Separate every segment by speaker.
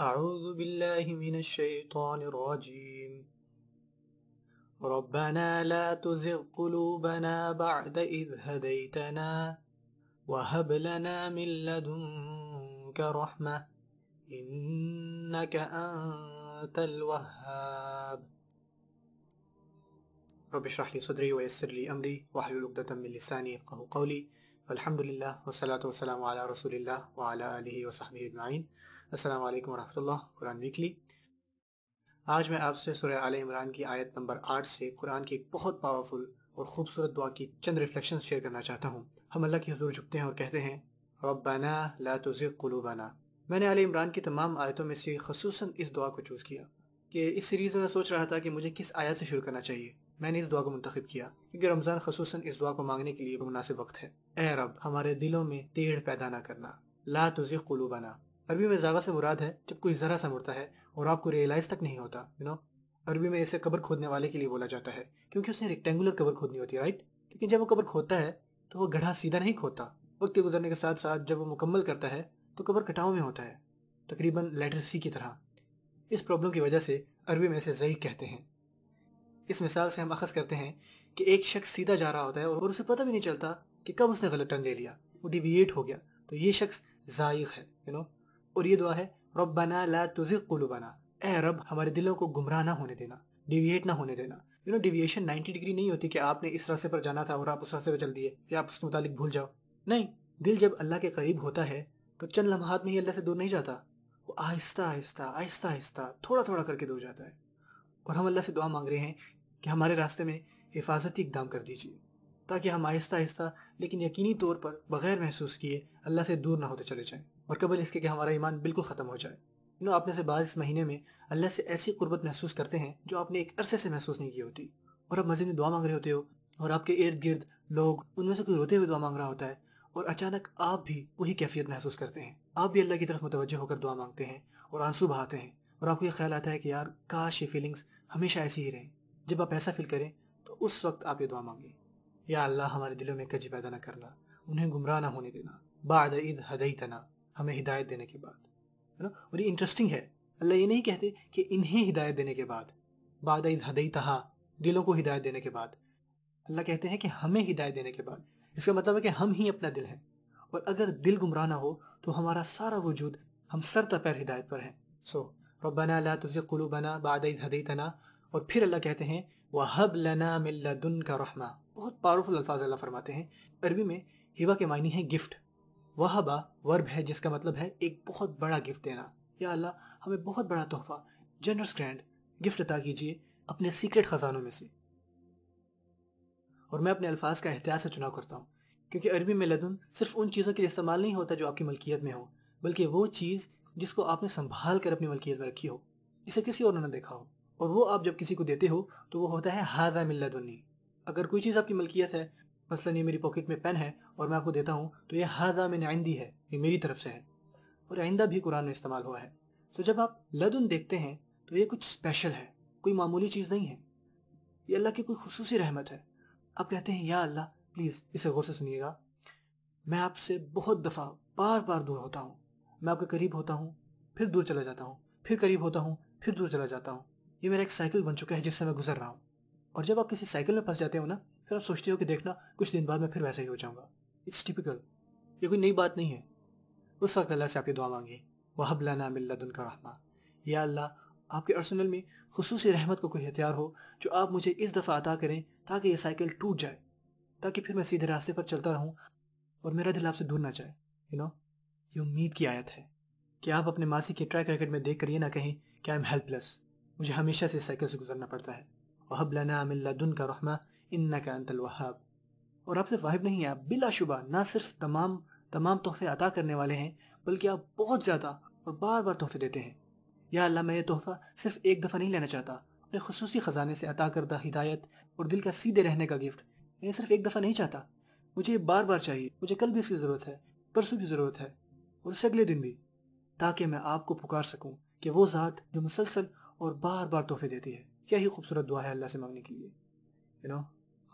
Speaker 1: أعوذ بالله من الشيطان الرجيم. ربنا لا تزغ قلوبنا بعد إذ هديتنا وهب لنا من لدنك رحمة إنك أنت الوهاب. رب اشرح لي صدري ويسر لي أمري واحلل عقدة من لساني يفقهوا قولي. الحمد للہ والصلاة والسلام علی رسول اللہ وعلی آلہ وصحبہ اجمعین السلام علیکم ورحمۃ اللہ، قرآن ویکلی آج میں آپ سے سورہ آل عمران کی آیت نمبر آٹھ سے قرآن کی ایک بہت پاورفل اور خوبصورت دعا کی چند ریفلیکشنز شیئر کرنا چاہتا ہوں۔ ہم اللہ کی حضور جھکتے ہیں اور کہتے ہیں، ربنا لا تزغ قلوبنا۔ میں نے آل عمران کی تمام آیتوں میں سے خصوصاً اس دعا کو چوز کیا کہ اس سیریز میں سوچ رہا تھا کہ مجھے کس آیت سے شروع کرنا چاہیے۔ میں نے اس دعا کو منتخب کیا کیونکہ رمضان خصوصاً اس دعا کو مانگنے کے لیے مناسب وقت ہے۔ اے رب، ہمارے دلوں میں تیڑ پیدا نہ کرنا۔ لا تزغ قلوبنا۔ عربی میں زاغہ سے مراد ہے جب کوئی ذرا سا مرتا ہے اور آپ کو ریئلائز تک نہیں ہوتا یو نو عربی میں اسے قبر کھودنے والے کے لیے بولا جاتا ہے، کیونکہ اس نے ریکٹینگولر قبر کھودنی ہوتی ہے رائٹ لیکن جب وہ قبر کھودتا ہے تو وہ گڑھا سیدھا نہیں کھودتا۔ وقت کے گزرنے کے ساتھ ساتھ جب وہ مکمل کرتا ہے تو قبر کٹاؤ میں ہوتا ہے، تقریباً لیٹر سی کی طرح۔ اس پرابلم کی وجہ سے عربی میں اسے ضعیق کہتے ہیں۔ اس مثال سے ہم اخذ کرتے ہیں کہ ایک شخص سیدھا جا رہا ہوتا ہے اور اسے پتہ بھی نہیں چلتا کہ کب اس نے غلط ٹرن لے لیا، وہ ڈیویٹ ہو گیا۔ تو یہ شخص ضائق ہے یو نو اور یہ دعا ہے، ربنا لا تزغ قلوبنا۔ اے رب، ہمارے دلوں کو گمراہ نہ ہونے دینا ڈیویٹ نہ ہونے دینا۔ You know deviation ninety degree نہیں ہوتی کہ آپ نے اس راستے پر جانا تھا اور آپ اس راستے پہ چل دیے، یا آپ اس کے متعلق بھول جاؤ۔ نہیں، دل جب اللہ کے قریب ہوتا ہے، تو چند لمحات میں ہی اللہ سے دور نہیں جاتا۔ وہ آہستہ آہستہ آہستہ آہستہ، تھوڑا تھوڑا کر کے دور جاتا ہے۔ اور ہم اللہ سے دعا مانگ رہے ہیں کہ ہمارے راستے میں حفاظتی اقدام کر دیجیے۔ تاکہ ہم آہستہ آہستہ لیکن یقینی طور پر بغیر محسوس کیے اللہ سے دور نہ ہوتے چلے جائیں اور قبل اس کے کہ ہمارا ایمان بالکل ختم ہو جائے۔ یو نو، آپ نے سے بعض اس مہینے میں اللہ سے ایسی قربت محسوس کرتے ہیں جو آپ نے ایک عرصے سے محسوس نہیں کی ہوتی۔ اور آپ مسجد میں دعا مانگ رہے ہوتے ہو اور آپ کے ارد گرد لوگ ان میں سے کوئی روتے ہوئے دعا مانگ رہا ہوتا ہے اور اچانک آپ بھی وہی کیفیت محسوس کرتے ہیں۔ آپ بھی اللہ کی طرف متوجہ ہو کر دعا مانگتے ہیں اور آنسو بہاتے ہیں اور آپ کو یہ خیال آتا ہے کہ یار کاش یہ فیلنگس ہمیشہ ایسی ہی رہیں۔ جب آپ ایسا فیل کریں تو اس وقت آپ یہ دعا مانگیں۔ یا اللہ ہمارے دلوں میں کجی پیدا نہ کرنا، انہیں گمراہ نہ ہونے دینا۔ بعد عید ہدیتنا، ہمیں ہدایت دینے کے بعد، ہے نا؟ اور یہ انٹرسٹنگ ہے۔ اللہ یہ نہیں کہتے کہ انہیں ہدایت دینے کے بعد بعد عید ہدیتہا، دلوں کو ہدایت دینے کے بعد۔ اللہ کہتے ہیں کہ ہمیں ہدایت دینے کے بعد۔ اس کا مطلب ہے کہ ہم ہی اپنا دل ہیں۔ اور اگر دل گمراہ نہ ہو، تو ہمارا سارا وجود ہم سر تپیر ہدایت پر ہیں۔ سو ربنا لا تزغ قلوبنا بعد اذ ہدیتنا۔ اور پھر اللہ کہتے ہیں، وَهَبْ لَنَا مِن لَدُنْكَ رَحْمَةً۔ بہت پاورفل الفاظ اللہ فرماتے ہیں۔ عربی میں ہیوا کے معنی ہے گفٹ وہبا ورب ہے، جس کا مطلب ہے ایک بہت بڑا گفٹ دینا۔ یا اللہ، ہمیں بہت بڑا تحفہ جنرس گرینڈ گفٹ عطا کیجیے اپنے سیکرٹ خزانوں میں سے۔ اور میں اپنے الفاظ کا احتیاط سے چناؤ کرتا ہوں، کیونکہ عربی میں لدن صرف ان چیزوں کے لیے استعمال نہیں ہوتا جو آپ کی ملکیت میں ہو، بلکہ وہ چیز جس کو آپ نے سنبھال کر اپنی ملکیت میں رکھی ہو، جسے کسی اور نے دیکھا ہو۔ اور وہ آپ جب کسی کو دیتے ہو تو وہ ہوتا ہے ہاضا من لدنی اگر کوئی چیز آپ کی ملکیت ہے، مثلا یہ میری پاکٹ میں پین ہے اور میں آپ کو دیتا ہوں، تو یہ ہاضا من عندی ہے، یہ میری طرف سے ہے۔ اور آئندہ بھی قرآن میں استعمال ہوا ہے۔ تو جب آپ لدن دیکھتے ہیں، تو یہ کچھ اسپیشل ہے، کوئی معمولی چیز نہیں ہے۔ یہ اللہ کی کوئی خصوصی رحمت ہے۔ آپ کہتے ہیں، یا اللہ پلیز اسے غور سے سنیے گا۔ میں آپ سے بہت دفعہ بار بار دور ہوتا ہوں۔ میں آپ کے قریب ہوتا ہوں، پھر دور چلا جاتا ہوں، پھر قریب ہوتا ہوں، پھر دور چلا جاتا ہوں۔ یہ میرا ایک سائیکل بن چکا ہے جس سے میں گزر رہا ہوں۔ اور جب آپ کسی سائیکل میں پھنس جاتے ہو نا، پھر آپ سوچتے ہو کہ دیکھنا، کچھ دن بعد میں پھر ویسے ہی ہو جاؤں گا۔ اٹس ٹیپیکل یہ کوئی نئی بات نہیں ہے۔ اس وقت اللہ سے آپ یہ دعا مانگے وہب لانا ملدن کا رحمہ یا اللہ، آپ کے ارسنل میں خصوصی رحمت کو کوئی ہتھیار ہو جو آپ مجھے اس دفعہ عطا کریں تاکہ یہ سائیکل ٹوٹ جائے، تاکہ پھر میں سیدھے راستے پر چلتا رہوں اور میرا دل آپ سے دور نہ جائے۔ یو نو یہ امید کی آیت ہے کہ آپ اپنے ماضی کے ٹریک ریکٹ میں دیکھ کر یہ نہ کہیں کہ آئی ایم ہیلپ لیس مجھے ہمیشہ سے سائیکل سے گزرنا پڑتا ہے۔ وحب لنا من لدن کا رحمہ ان کا انت الوہاب اور آپ سے واحب نہیں ہیں، آپ بلا شبہ، نہ صرف تمام تمام تحفے عطا کرنے والے ہیں، بلکہ آپ بہت زیادہ اور بار بار تحفے دیتے ہیں۔ یا اللہ، میں یہ تحفہ صرف ایک دفعہ نہیں لینا چاہتا، اپنے خصوصی خزانے سے عطا کردہ ہدایت اور دل کا سیدھے رہنے کا گفٹ میں یہ صرف ایک دفعہ نہیں چاہتا۔ مجھے یہ بار بار چاہیے، مجھے کل بھی اس کی ضرورت ہے، پرسوں کی ضرورت ہے اور اس سے اگلے دن بھی، تاکہ میں آپ کو پکار سکوں کہ وہ ذات جو مسلسل اور بار بار تحفے دیتی ہے۔ کیا ہی خوبصورت دعا ہے اللہ سے مانگنے کے لیے یو نو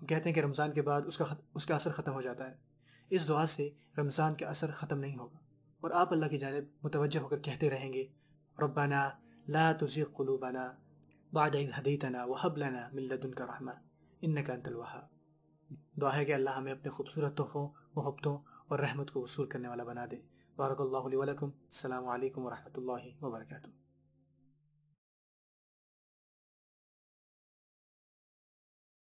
Speaker 1: ہم کہتے ہیں کہ رمضان کے بعد اس کا خط... اس کا اثر ختم ہو جاتا ہے۔ اس دعا سے رمضان کا اثر ختم نہیں ہوگا۔ اور آپ اللہ کی جانب متوجہ ہو کر کہتے رہیں گے ربانہ لا تزغ قلوبنا بعد إذ و حب لنا من لدنك رحمة إنك أنت الوهاب۔ دعا ہے کہ اللہ ہمیں اپنے خوبصورت تحفوں، محبتوں اور رحمت کو وصول کرنے والا بنا دے۔ بارک اللہ علیہ ولکم السلام علیکم ورحمۃ اللہ وبرکاتہ۔